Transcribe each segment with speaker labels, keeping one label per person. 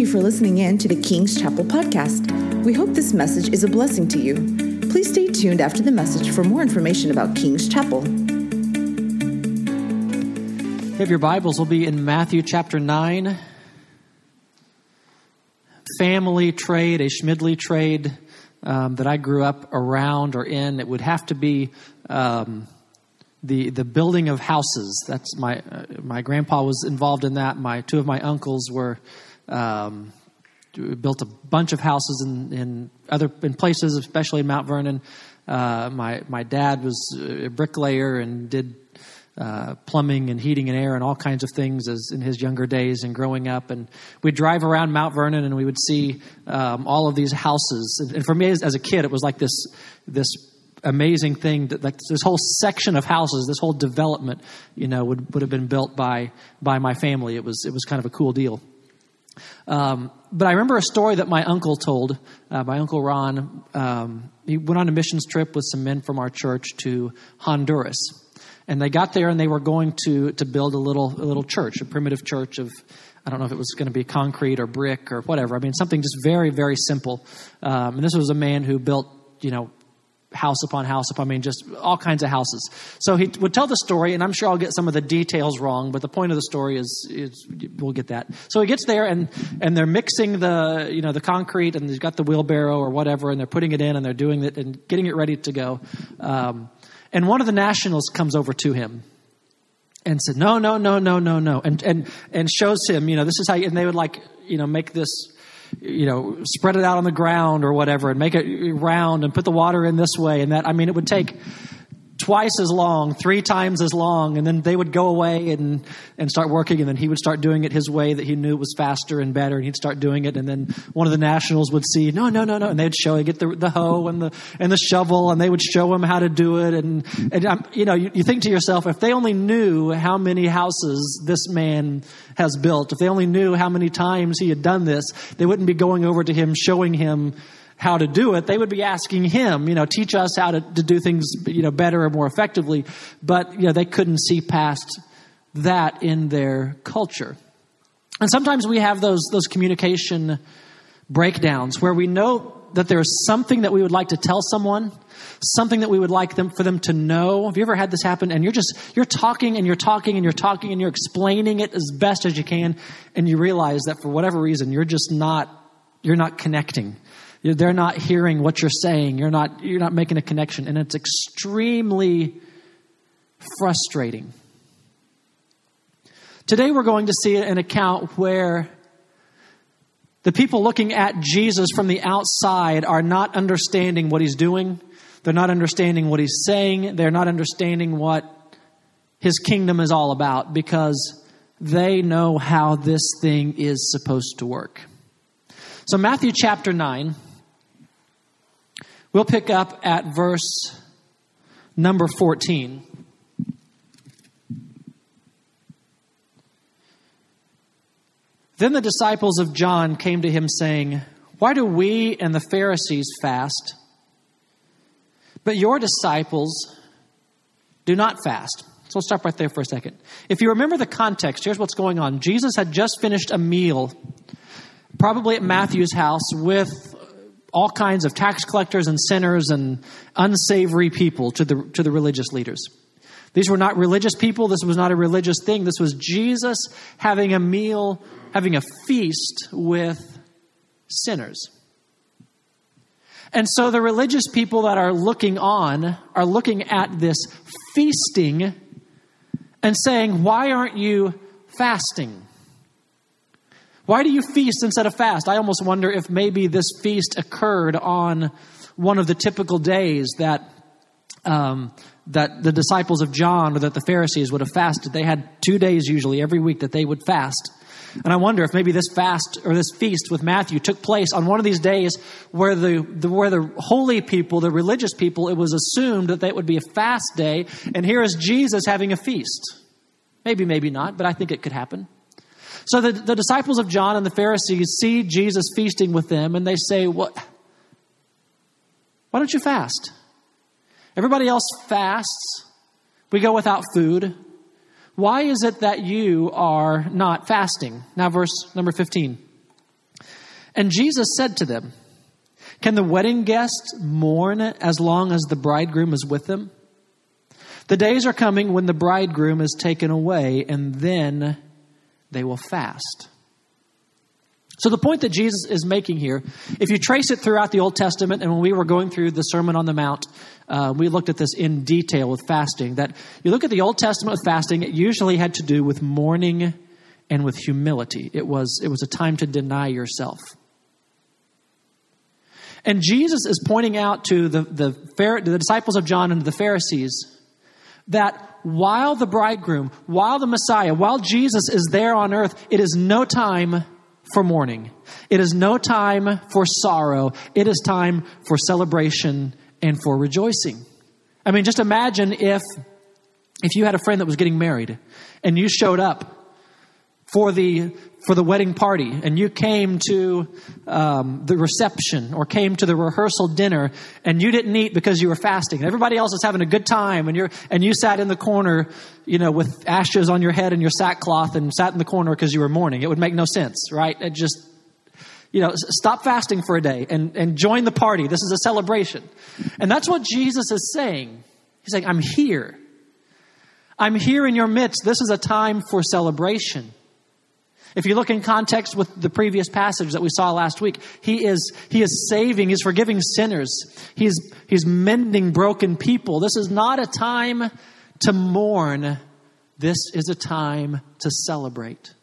Speaker 1: you for listening in to the King's Chapel podcast. We hope this message is a blessing to you. Please stay tuned after the message for more information about King's Chapel.
Speaker 2: Have your Bibles will be in Matthew chapter 9. Family trade, a Schmidley trade um, that I grew up around or in. It would have to be um, the the building of houses. That's my uh, my grandpa was involved in that. My two of my uncles were um, built a bunch of houses in, in other in places, especially in Mount Vernon. Uh, my my dad was a bricklayer and did uh, plumbing and heating and air and all kinds of things as in his younger days and growing up. And we'd drive around Mount Vernon and we would see um, all of these houses. And for me as, as, a kid, it was like this this amazing thing that like this whole section of houses, this whole development, you know, would would have been built by by my family. It was it was kind of a cool deal. Um, but I remember a story that my uncle told. Uh, my uncle Ron, um, he went on a missions trip with some men from our church to Honduras and they got there and they were going to to build a little a little church, a primitive church of I don't know if it was going to be concrete or brick or whatever. I mean, something just very very simple. Um, and this was a man who built you know house upon house upon I mean just all kinds of houses. So he would tell the story, and I'm sure I'll get some of the details wrong, but the point of the story is, is we'll get that. So he gets there and and they're mixing the you know the concrete and he's got the wheelbarrow or whatever, and they're putting it in and they're doing it and getting it ready to go. Um, and one of the nationals comes over to him and said, No, no, no, no, no, no. And, and, and shows him, you know, this is how, you, and they would like, you know, make this, you know, spread it out on the ground or whatever and make it round and put the water in this way and that. I mean, it would take twice as long, three times as long, and then they would go away and, and start working, and then he would start doing it his way that he knew was faster and better, and he'd start doing it, and then one of the nationals would see, no, no, no, no, and they'd show him, get the, the hoe and the, and the shovel, and they would show him how to do it, and, and um, you know, you, you think to yourself, if they only knew how many houses this man has built, if they only knew how many times he had done this, they wouldn't be going over to him, showing him how to do it, they would be asking him, you know, teach us how to, to do things, you know, better or more effectively. But, you know, they couldn't see past that in their culture. And sometimes we have those, those communication breakdowns where we know that there's something that we would like to tell someone, something that we would like them for them to know. Have you ever had this happen? And you're just you're talking and you're talking and you're talking and you're explaining it as best as you can, and you realize that for whatever reason you're just not you're not connecting. They're not hearing what you're saying. You're not, you're not making a connection. And it's extremely frustrating. Today we're going to see an account where the people looking at Jesus from the outside are not understanding what he's doing. They're not understanding what he's saying. They're not understanding what his kingdom is all about because they know how this thing is supposed to work. So, Matthew chapter 9. We'll pick up at verse number 14. Then the disciples of John came to him, saying, Why do we and the Pharisees fast, but your disciples do not fast? So we'll stop right there for a second. If you remember the context, here's what's going on. Jesus had just finished a meal, probably at Matthew's house, with all kinds of tax collectors and sinners and unsavory people to the, to the religious leaders. These were not religious people. This was not a religious thing. This was Jesus having a meal, having a feast with sinners. And so the religious people that are looking on are looking at this feasting and saying, Why aren't you fasting? Why do you feast instead of fast? I almost wonder if maybe this feast occurred on one of the typical days that um, that the disciples of John or that the Pharisees would have fasted. They had two days usually every week that they would fast. And I wonder if maybe this fast or this feast with Matthew took place on one of these days where the, the, where the holy people, the religious people, it was assumed that that would be a fast day, and here is Jesus having a feast. Maybe, maybe not, but I think it could happen. So the, the disciples of John and the Pharisees see Jesus feasting with them, and they say, What? Why don't you fast? Everybody else fasts. We go without food. Why is it that you are not fasting? Now, verse number 15. And Jesus said to them, Can the wedding guests mourn as long as the bridegroom is with them? The days are coming when the bridegroom is taken away, and then they will fast. So, the point that Jesus is making here, if you trace it throughout the Old Testament, and when we were going through the Sermon on the Mount, uh, we looked at this in detail with fasting, that you look at the Old Testament with fasting, it usually had to do with mourning and with humility. It was, it was a time to deny yourself. And Jesus is pointing out to the, the, the disciples of John and the Pharisees that while the bridegroom, while the Messiah, while Jesus is there on earth, it is no time for mourning. It is no time for sorrow. It is time for celebration and for rejoicing. I mean, just imagine if if you had a friend that was getting married and you showed up for the for the wedding party and you came to um, the reception or came to the rehearsal dinner and you didn't eat because you were fasting and everybody else was having a good time and you're and you sat in the corner you know with ashes on your head and your sackcloth and sat in the corner because you were mourning. It would make no sense right? It just you know stop fasting for a day and and join the party. This is a celebration. And that's what jesus is saying. He's saying i'm here. I'm here in your midst. This is a time for celebration if you look in context with the previous passage that we saw last week, he is, he is saving, he's forgiving sinners, he's, he's mending broken people. This is not a time to mourn, this is a time to celebrate.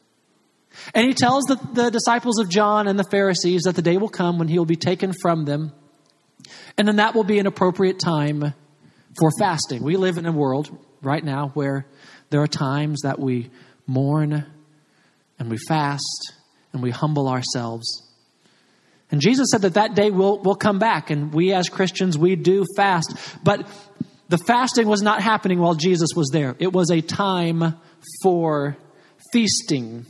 Speaker 2: And he tells the, the disciples of John and the Pharisees that the day will come when he will be taken from them, and then that will be an appropriate time for fasting. We live in a world right now where there are times that we mourn and we fast and we humble ourselves. And Jesus said that that day will will come back, and we as Christians, we do fast. But the fasting was not happening while Jesus was there, it was a time for feasting.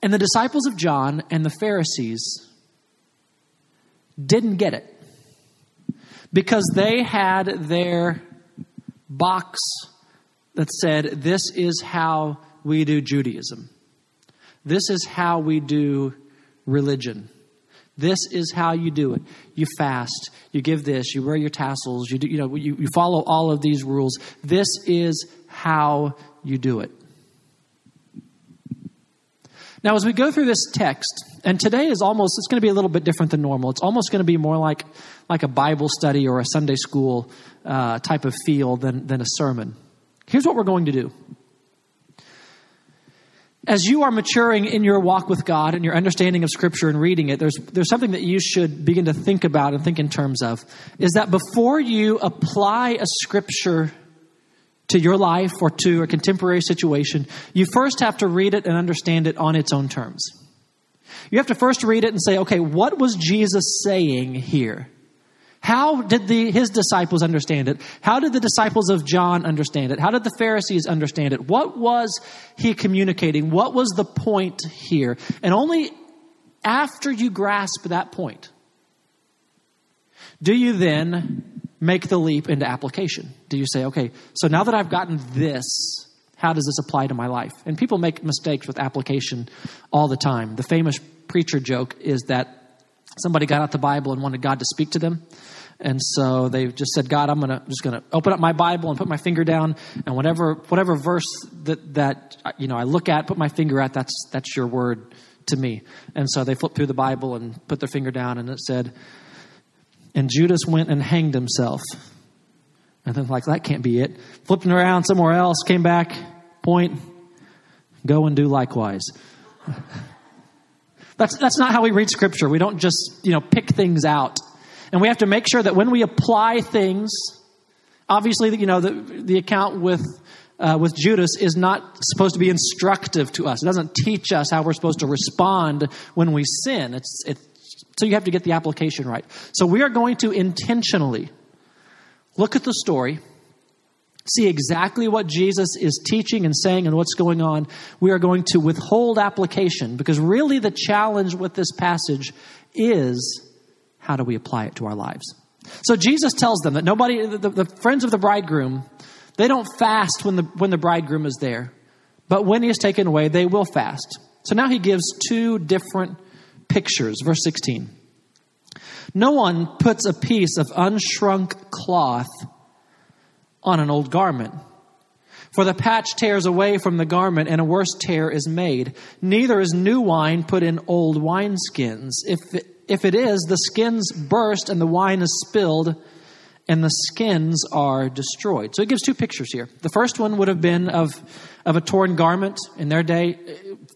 Speaker 2: And the disciples of John and the Pharisees didn't get it because they had their box that said, This is how we do Judaism. This is how we do religion. This is how you do it. You fast. You give this. You wear your tassels. You do, you know, you, you follow all of these rules. This is how you do it. Now, as we go through this text, and today is almost, it's going to be a little bit different than normal. It's almost going to be more like, like a Bible study or a Sunday school uh, type of feel than, than a sermon. Here's what we're going to do as you are maturing in your walk with God and your understanding of Scripture and reading it, there's, there's something that you should begin to think about and think in terms of is that before you apply a Scripture to your life or to a contemporary situation, you first have to read it and understand it on its own terms. You have to first read it and say, okay, what was Jesus saying here? How did the, his disciples understand it? How did the disciples of John understand it? How did the Pharisees understand it? What was he communicating? What was the point here? And only after you grasp that point do you then make the leap into application. Do you say, okay, so now that I've gotten this, how does this apply to my life? And people make mistakes with application all the time. The famous preacher joke is that somebody got out the Bible and wanted God to speak to them. And so they just said, God, I'm gonna just gonna open up my Bible and put my finger down, and whatever whatever verse that that you know I look at, put my finger at, that's that's your word to me. And so they flipped through the Bible and put their finger down, and it said, and Judas went and hanged himself. And then like that can't be it. Flipping around somewhere else, came back, point, go and do likewise. That's, that's not how we read Scripture. We don't just, you know, pick things out. And we have to make sure that when we apply things, obviously, you know, the, the account with, uh, with Judas is not supposed to be instructive to us. It doesn't teach us how we're supposed to respond when we sin. It's, it's, so you have to get the application right. So we are going to intentionally look at the story see exactly what Jesus is teaching and saying and what's going on, we are going to withhold application because really the challenge with this passage is how do we apply it to our lives? So Jesus tells them that nobody, the, the friends of the bridegroom, they don't fast when the, when the bridegroom is there, but when he is taken away, they will fast. So now he gives two different pictures. Verse 16. No one puts a piece of unshrunk cloth on an old garment. For the patch tears away from the garment, and a worse tear is made. Neither is new wine put in old wineskins. If if it is, the skins burst, and the wine is spilled, and the skins are destroyed. So it gives two pictures here. The first one would have been of, of a torn garment. In their day,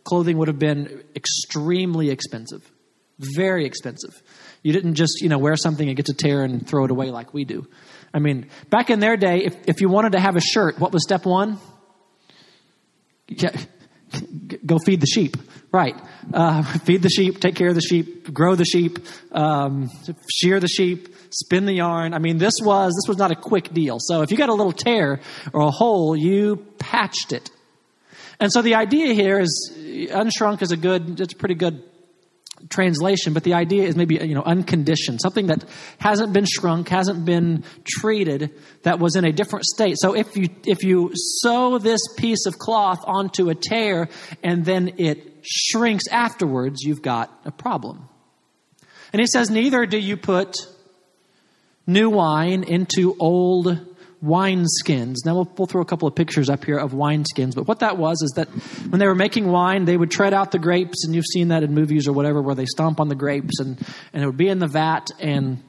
Speaker 2: clothing would have been extremely expensive, very expensive. You didn't just, you know, wear something and get to tear and throw it away like we do. I mean, back in their day, if, if you wanted to have a shirt, what was step one? Yeah, go feed the sheep. Right. Uh, feed the sheep, take care of the sheep, grow the sheep, um, shear the sheep, spin the yarn. I mean, this was, this was not a quick deal. So if you got a little tear or a hole, you patched it. And so the idea here is unshrunk is a good, it's a pretty good translation, but the idea is maybe you know unconditioned, something that hasn't been shrunk, hasn't been treated, that was in a different state. So if you if you sew this piece of cloth onto a tear and then it shrinks afterwards, you've got a problem. And he says, neither do you put new wine into old wineskins. Now we'll, we'll throw a couple of pictures up here of wineskins, but what that was is that when they were making wine, they would tread out the grapes, and you've seen that in movies or whatever, where they stomp on the grapes, and, and it would be in the vat, and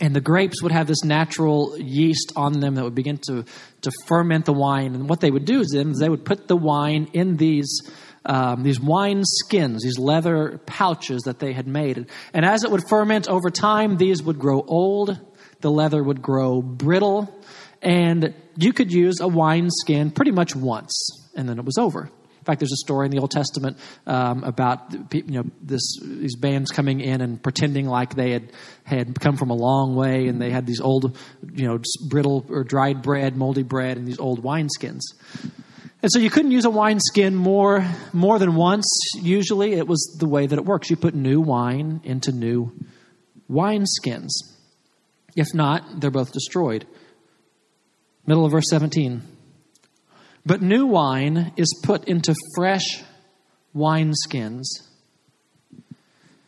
Speaker 2: and the grapes would have this natural yeast on them that would begin to, to ferment the wine. And what they would do is they would put the wine in these um, these wine skins, these leather pouches that they had made. And as it would ferment over time, these would grow old. The leather would grow brittle and you could use a wine skin pretty much once, and then it was over. In fact, there's a story in the Old Testament um, about you know this, these bands coming in and pretending like they had had come from a long way, and they had these old, you know, brittle or dried bread, moldy bread, and these old wineskins. And so you couldn't use a wineskin more more than once. Usually, it was the way that it works. You put new wine into new wineskins. If not, they're both destroyed. Middle of verse 17. But new wine is put into fresh wineskins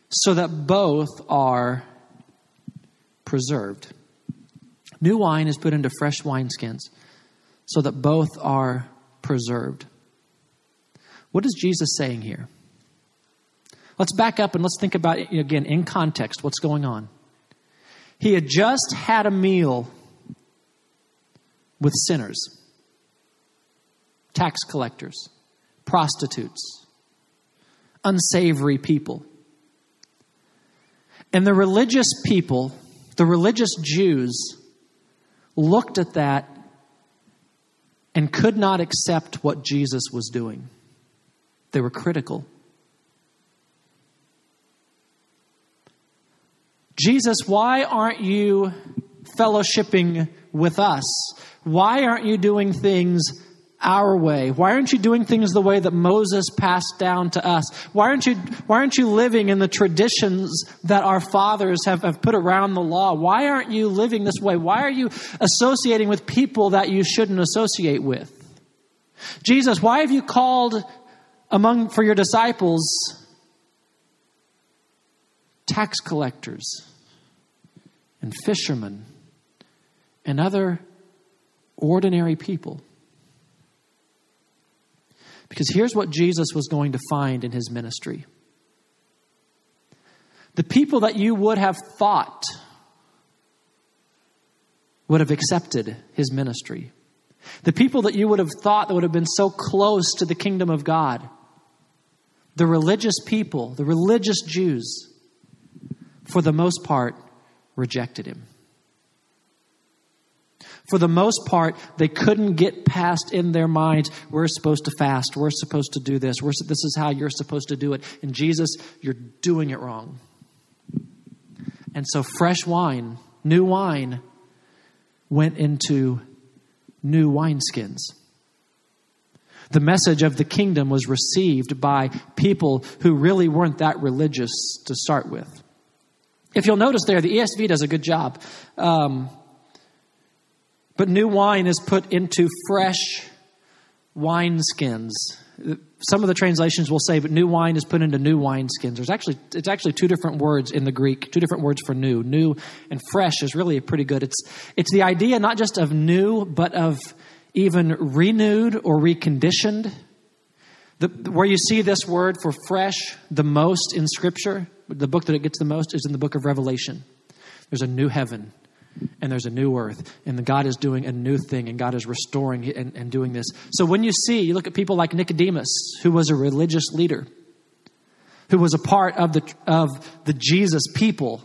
Speaker 2: so that both are preserved. New wine is put into fresh wineskins so that both are preserved. What is Jesus saying here? Let's back up and let's think about again in context what's going on. He had just had a meal with sinners, tax collectors, prostitutes, unsavory people. And the religious people, the religious Jews, looked at that and could not accept what Jesus was doing. They were critical. Jesus, why aren't you fellowshipping with us? Why aren't you doing things our way? Why aren't you doing things the way that Moses passed down to us? Why aren't you, why aren't you living in the traditions that our fathers have, have put around the law? Why aren't you living this way? Why are you associating with people that you shouldn't associate with? Jesus, why have you called among for your disciples tax collectors and fishermen and other ordinary people. Because here's what Jesus was going to find in his ministry. The people that you would have thought would have accepted his ministry, the people that you would have thought that would have been so close to the kingdom of God, the religious people, the religious Jews, for the most part, rejected him for the most part, they couldn't get past in their minds, we're supposed to fast, we're supposed to do this, we're, this is how you're supposed to do it. And Jesus, you're doing it wrong. And so fresh wine, new wine, went into new wineskins. The message of the kingdom was received by people who really weren't that religious to start with. If you'll notice there, the ESV does a good job. Um, but new wine is put into fresh wineskins. some of the translations will say, but new wine is put into new wineskins. There's actually it's actually two different words in the Greek, two different words for new. New and fresh is really pretty good. It's it's the idea not just of new, but of even renewed or reconditioned. The, where you see this word for fresh the most in Scripture, the book that it gets the most is in the book of Revelation. There's a new heaven and there's a new earth, and God is doing a new thing, and God is restoring and, and doing this. So when you see, you look at people like Nicodemus, who was a religious leader, who was a part of the of the Jesus people,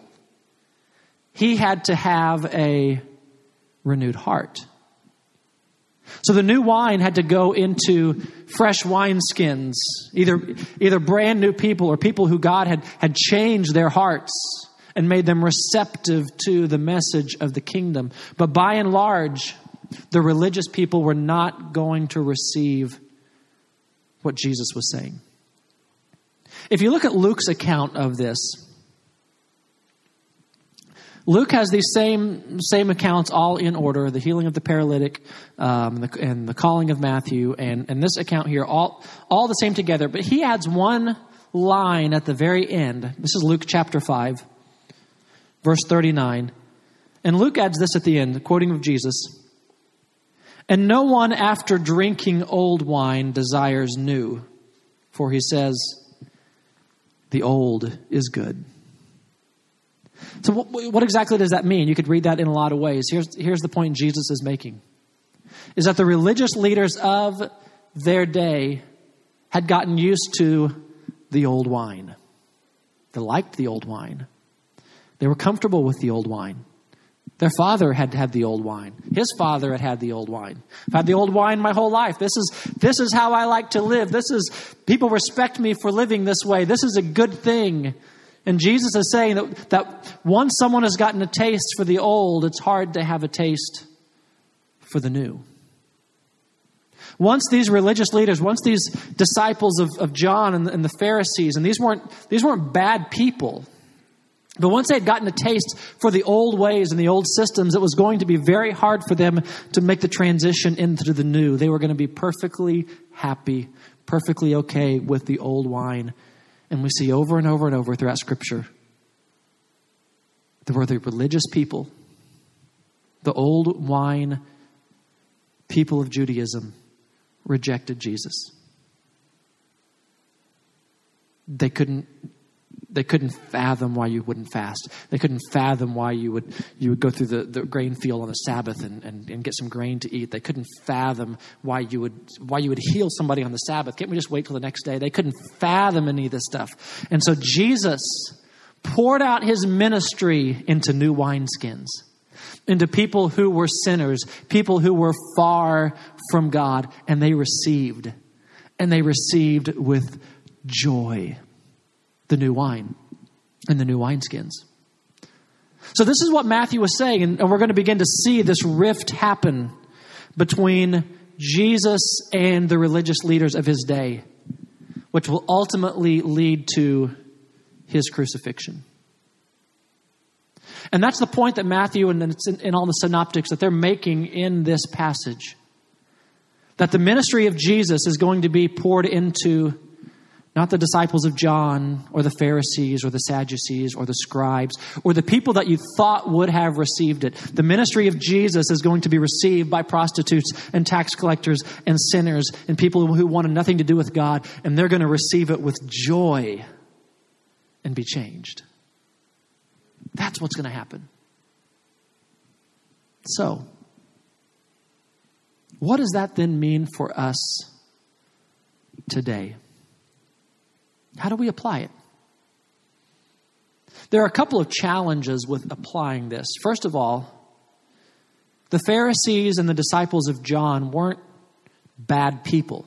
Speaker 2: he had to have a renewed heart. So the new wine had to go into fresh wineskins, either, either brand new people or people who God had, had changed their hearts and made them receptive to the message of the kingdom. But by and large, the religious people were not going to receive what Jesus was saying. If you look at Luke's account of this, Luke has these same same accounts all in order: the healing of the paralytic, um, and, the, and, the, calling of Matthew, and, and this account here, all all the same together. But he adds one line at the very end. This is Luke chapter five, verse thirty nine, and Luke adds this at the end, quoting of Jesus. And no one after drinking old wine desires new, for he says, "The old is good." So, what, what, exactly does that mean? You could read that in a lot of ways. Here's, here's the point Jesus is making is that the religious leaders of their day had gotten used to the old wine. They liked the old wine, they were comfortable with the old wine. Their father had had the old wine. His father had had the old wine. I've had the old wine my whole life. This is, this is how I like to live. This is, people respect me for living this way. This is a good thing. And Jesus is saying that, that once someone has gotten a taste for the old, it's hard to have a taste for the new. Once these religious leaders, once these disciples of, of John and and the Pharisees, and these weren't, these weren't bad people, but once they had gotten a taste for the old ways and the old systems, it was going to be very hard for them to make the transition into the new. They were going to be perfectly happy, perfectly okay with the old wine and we see over and over and over throughout Scripture there were the religious people, the old wine people of Judaism rejected Jesus. They couldn't they couldn't fathom why you wouldn't fast. They couldn't fathom why you would you would go through the, the grain field on the Sabbath and, and, and get some grain to eat. They couldn't fathom why you would why you would heal somebody on the Sabbath. Can't we just wait till the next day? They couldn't fathom any of this stuff. And so Jesus poured out his ministry into new wineskins, into people who were sinners, people who were far from God, and they received. And they received with joy the new wine and the new wineskins. So, this is what Matthew was saying, and we're going to begin to see this rift happen between Jesus and the religious leaders of his day, which will ultimately lead to his crucifixion. And that's the point that Matthew and in, in all the synoptics that they're making in this passage. That the ministry of Jesus is going to be poured into not the disciples of John or the Pharisees or the Sadducees or the scribes or the people that you thought would have received it. The ministry of Jesus is going to be received by prostitutes and tax collectors and sinners and people who wanted nothing to do with God, and they're going to receive it with joy and be changed. That's what's going to happen. So, what does that then mean for us today? How do we apply it? There are a couple of challenges with applying this. First of all, the Pharisees and the disciples of John weren't bad people,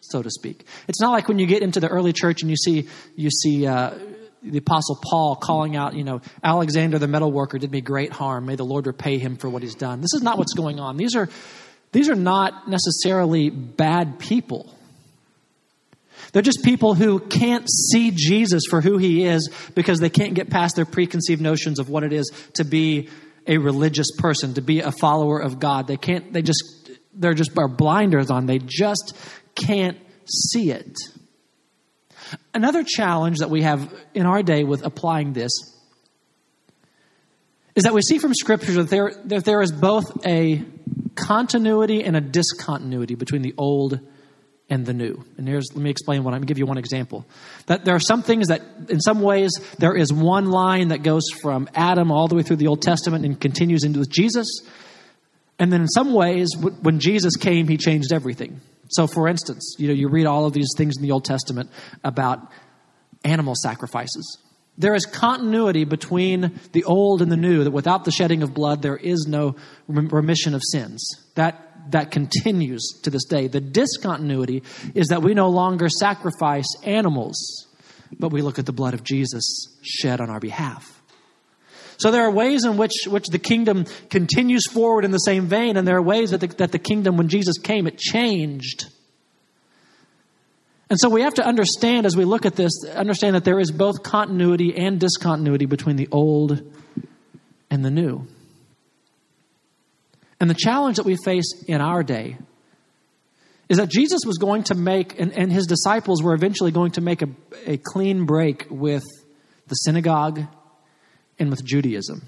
Speaker 2: so to speak. It's not like when you get into the early church and you see you see uh, the apostle Paul calling out, you know, Alexander the metal worker did me great harm. May the Lord repay him for what he's done. This is not what's going on. These are these are not necessarily bad people. They're just people who can't see Jesus for who he is because they can't get past their preconceived notions of what it is to be a religious person, to be a follower of God. They can't, they just, they're just are blinders on. They just can't see it. Another challenge that we have in our day with applying this is that we see from Scripture that there, that there is both a continuity and a discontinuity between the old and the new. And here's, let me explain what I'm give you one example. That there are some things that, in some ways, there is one line that goes from Adam all the way through the Old Testament and continues into Jesus. And then in some ways, when Jesus came, he changed everything. So, for instance, you know, you read all of these things in the Old Testament about animal sacrifices. There is continuity between the old and the new, that without the shedding of blood, there is no remission of sins. That that continues to this day. The discontinuity is that we no longer sacrifice animals, but we look at the blood of Jesus shed on our behalf. So there are ways in which, which the kingdom continues forward in the same vein, and there are ways that the, that the kingdom, when Jesus came, it changed. And so we have to understand as we look at this, understand that there is both continuity and discontinuity between the old and the new. And the challenge that we face in our day is that Jesus was going to make, and, and his disciples were eventually going to make a, a clean break with the synagogue and with Judaism.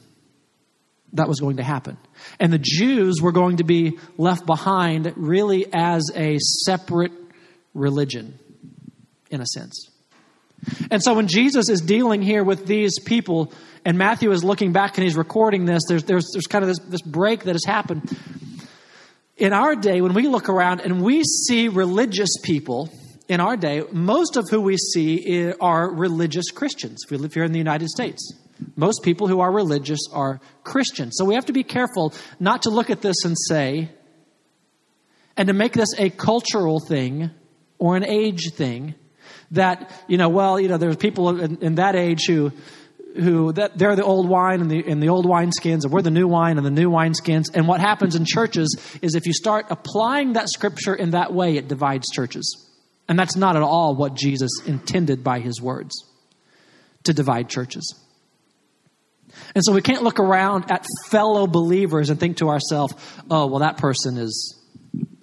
Speaker 2: That was going to happen. And the Jews were going to be left behind really as a separate religion, in a sense. And so when Jesus is dealing here with these people, and Matthew is looking back and he's recording this, there's, there's, there's kind of this, this break that has happened. In our day, when we look around and we see religious people, in our day, most of who we see are religious Christians. If we live here in the United States, most people who are religious are Christians. So we have to be careful not to look at this and say, and to make this a cultural thing or an age thing that you know well you know there's people in, in that age who who that they're the old wine and the and the old wine skins and we're the new wine and the new wine skins and what happens in churches is if you start applying that scripture in that way it divides churches and that's not at all what Jesus intended by his words to divide churches and so we can't look around at fellow believers and think to ourselves oh well that person is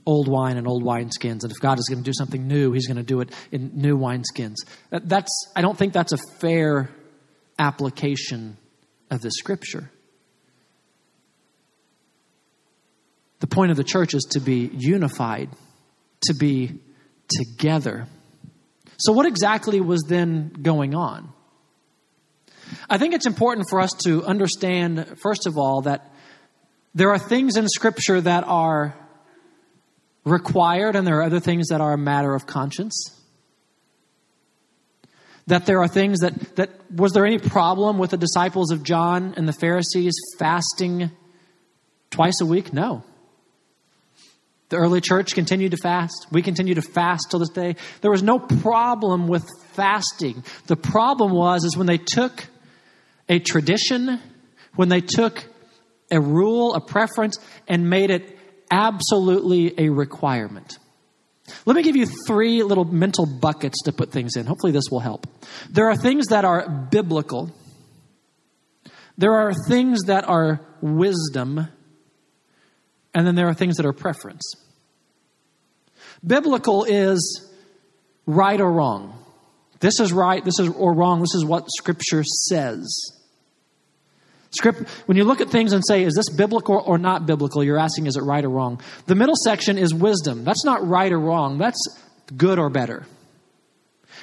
Speaker 2: old wine and old wineskins. And if God is going to do something new, He's going to do it in new wineskins. That's, I don't think that's a fair application of the scripture. The point of the church is to be unified, to be together. So, what exactly was then going on? I think it's important for us to understand, first of all, that there are things in Scripture that are required, and there are other things that are a matter of conscience. That there are things that, that was there any problem with the disciples of John and the Pharisees fasting twice a week? No. The early church continued to fast. We continue to fast till this day. There was no problem with fasting. The problem was is when they took a tradition, when they took a rule, a preference, and made it absolutely a requirement. Let me give you three little mental buckets to put things in. Hopefully, this will help. There are things that are biblical, there are things that are wisdom, and then there are things that are preference. Biblical is right or wrong. This is right, this is or wrong, this is what Scripture says. Script, when you look at things and say, is this biblical or not biblical, you're asking, is it right or wrong? The middle section is wisdom. That's not right or wrong, that's good or better.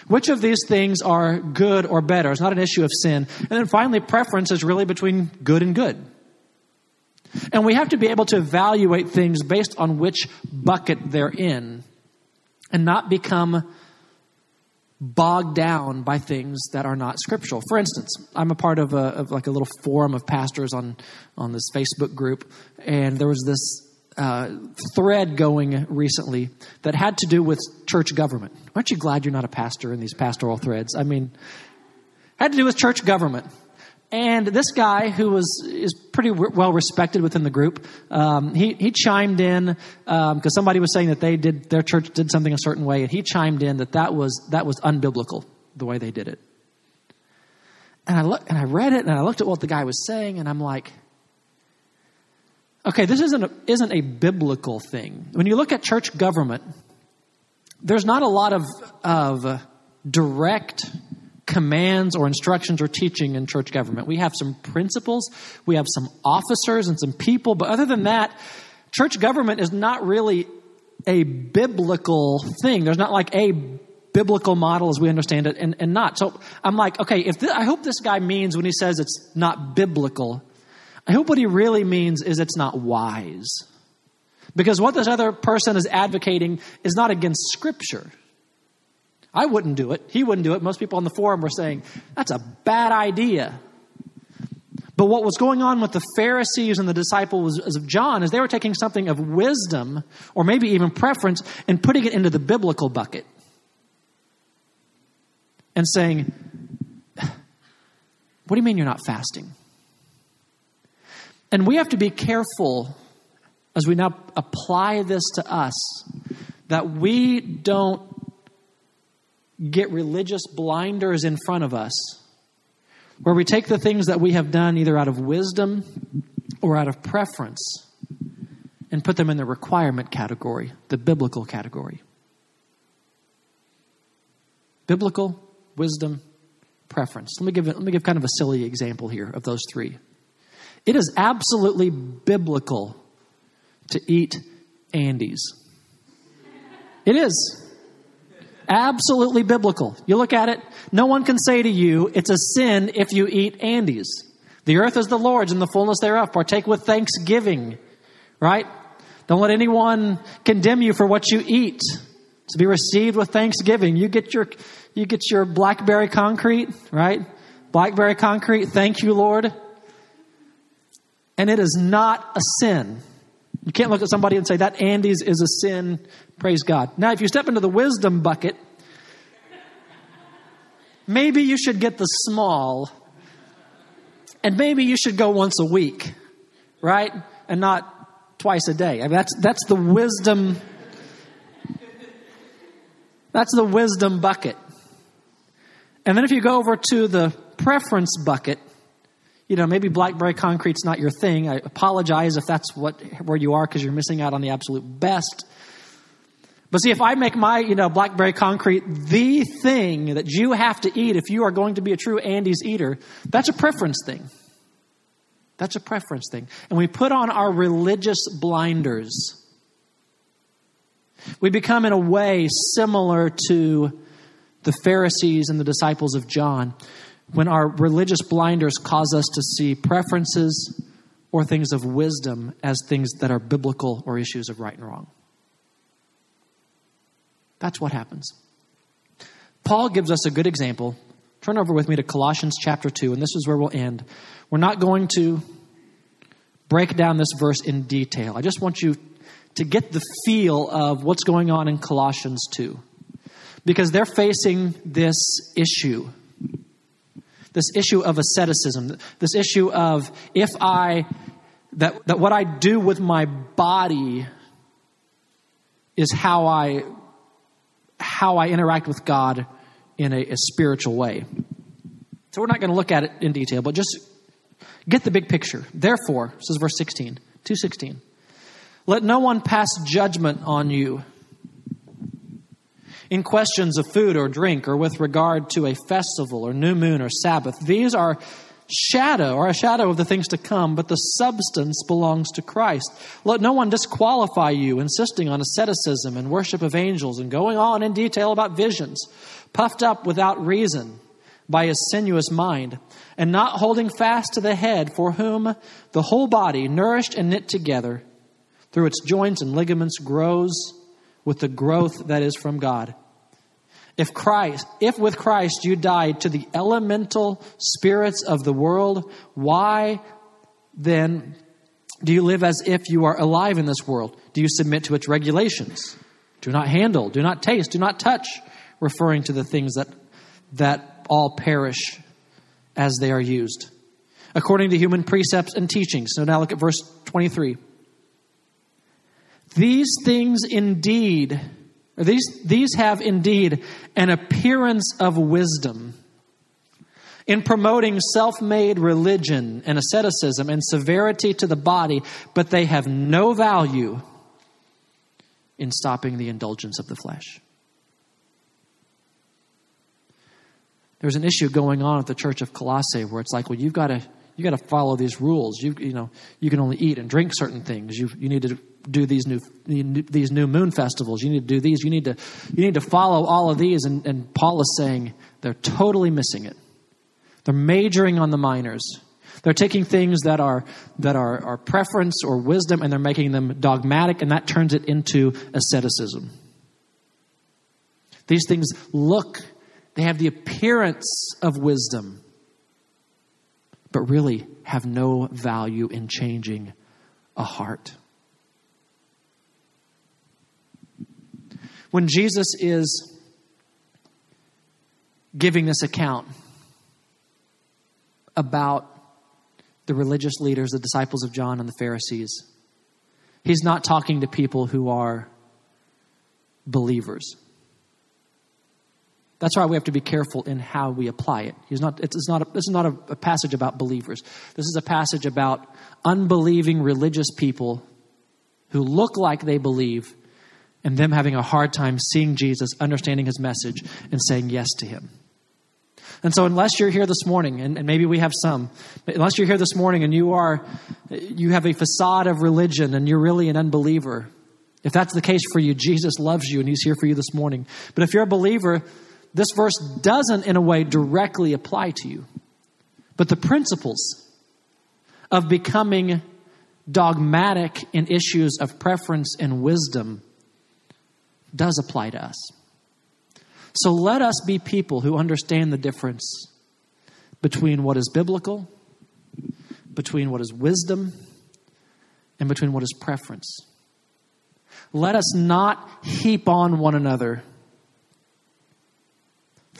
Speaker 2: Which of these things are good or better? It's not an issue of sin. And then finally, preference is really between good and good. And we have to be able to evaluate things based on which bucket they're in and not become bogged down by things that are not scriptural. For instance, I'm a part of, a, of like a little forum of pastors on on this Facebook group, and there was this uh, thread going recently that had to do with church government. Aren't you glad you're not a pastor in these pastoral threads? I mean, had to do with church government. And this guy, who was is pretty well respected within the group, um, he he chimed in because um, somebody was saying that they did their church did something a certain way, and he chimed in that that was that was unbiblical the way they did it. And I look and I read it and I looked at what the guy was saying, and I'm like, okay, this isn't a, isn't a biblical thing. When you look at church government, there's not a lot of, of direct commands or instructions or teaching in church government. We have some principles, we have some officers and some people, but other than that, church government is not really a biblical thing. There's not like a biblical model as we understand it and, and not. So I'm like, okay, if this, I hope this guy means when he says it's not biblical, I hope what he really means is it's not wise. Because what this other person is advocating is not against Scripture. I wouldn't do it. He wouldn't do it. Most people on the forum were saying, that's a bad idea. But what was going on with the Pharisees and the disciples of John is they were taking something of wisdom or maybe even preference and putting it into the biblical bucket and saying, What do you mean you're not fasting? And we have to be careful as we now apply this to us that we don't get religious blinders in front of us where we take the things that we have done either out of wisdom or out of preference and put them in the requirement category, the biblical category. Biblical, wisdom, preference. Let me give, let me give kind of a silly example here of those three. It is absolutely biblical to eat Andy's. It is. Absolutely biblical. You look at it, no one can say to you, it's a sin if you eat Andy's. The earth is the Lord's and the fullness thereof. Partake with thanksgiving, right? Don't let anyone condemn you for what you eat. To be received with thanksgiving. You get your, you get your blackberry concrete, right? Blackberry concrete. Thank you, Lord. And it is not a sin. You can't look at somebody and say that Andy's is a sin. Praise God. Now, if you step into the wisdom bucket, maybe you should get the small, and maybe you should go once a week, right? And not twice a day. I mean, that's that's the wisdom. That's the wisdom bucket. And then if you go over to the preference bucket, you know, maybe blackberry concrete's not your thing. I apologize if that's what where you are because you're missing out on the absolute best. But see, if I make my, you know, blackberry concrete the thing that you have to eat if you are going to be a true Andy's eater, that's a preference thing. That's a preference thing. And we put on our religious blinders. We become, in a way, similar to the Pharisees and the disciples of John when our religious blinders cause us to see preferences or things of wisdom as things that are biblical or issues of right and wrong. That's what happens. Paul gives us a good example. Turn over with me to Colossians chapter 2, and this is where we'll end. We're not going to break down this verse in detail. I just want you to get the feel of what's going on in Colossians 2. Because they're facing this issue this issue of asceticism, this issue of if I, that, that what I do with my body is how I, how I interact with God in a, a spiritual way. So we're not going to look at it in detail, but just get the big picture. Therefore, this is verse 16, 216. Let no one pass judgment on you in questions of food or drink or with regard to a festival or new moon or Sabbath. These are shadow or a shadow of the things to come, but the substance belongs to Christ. Let no one disqualify you, insisting on asceticism and worship of angels and going on in detail about visions, puffed up without reason by a sinuous mind, and not holding fast to the head, for whom the whole body, nourished and knit together through its joints and ligaments, grows with the growth that is from God. If Christ, if with Christ you died to the elemental spirits of the world, why then do you live as if you are alive in this world? Do you submit to its regulations? Do not handle, do not taste, do not touch, referring to the things that that all perish as they are used, according to human precepts and teachings. So now look at verse 23. These things indeed, these, these have indeed an appearance of wisdom in promoting self made religion and asceticism and severity to the body, but they have no value in stopping the indulgence of the flesh. There's an issue going on at the church of Colossae where it's like, well, you've got to you got to follow these rules. You you know you can only eat and drink certain things. You you need to do these new these new moon festivals. You need to do these. You need to you need to follow all of these. And, and Paul is saying they're totally missing it. They're majoring on the minors. They're taking things that are that are, are preference or wisdom and they're making them dogmatic, and that turns it into asceticism. These things look, they have the appearance of wisdom, but really have no value in changing a heart. When Jesus is giving this account about the religious leaders, the disciples of John, and the Pharisees, he's not talking to people who are believers. That's why we have to be careful in how we apply it. He's not, it's not a, this is not a, a passage about believers. This is a passage about unbelieving religious people who look like they believe and them having a hard time seeing Jesus, understanding his message, and saying yes to him. And so, unless you're here this morning, and, and, maybe we have some, but unless you're here this morning and you are, you have a facade of religion and you're really an unbeliever, if that's the case for you, Jesus loves you and he's here for you this morning. But if you're a believer, this verse doesn't, in a way, directly apply to you. But the principles of becoming dogmatic in issues of preference and wisdom does apply to us. So let us be people who understand the difference between what is biblical, between what is wisdom, and between what is preference. Let us not heap on one another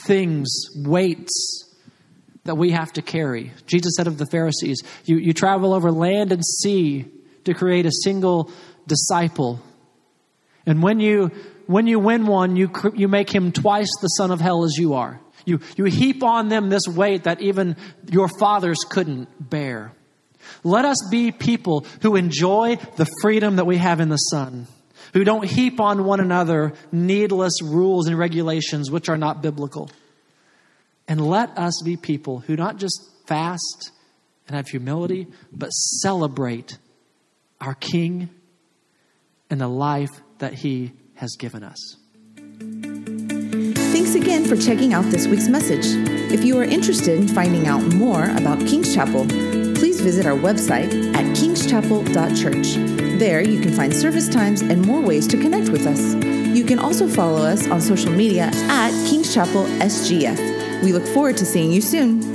Speaker 2: things, weights that we have to carry. Jesus said of the Pharisees, you, you travel over land and sea to create a single disciple. And when you, when you win one, you, you make him twice the son of hell as you are. You, you heap on them this weight that even your fathers couldn't bear. Let us be people who enjoy the freedom that we have in the Son who don't heap on one another needless rules and regulations which are not biblical. And let us be people who not just fast and have humility, but celebrate our King and the life that He has given us.
Speaker 1: Thanks again for checking out this week's message. If you are interested in finding out more about King's Chapel, please visit our website at kingschapel.church. There, you can find service times and more ways to connect with us. You can also follow us on social media at King's Chapel SGF. We look forward to seeing you soon.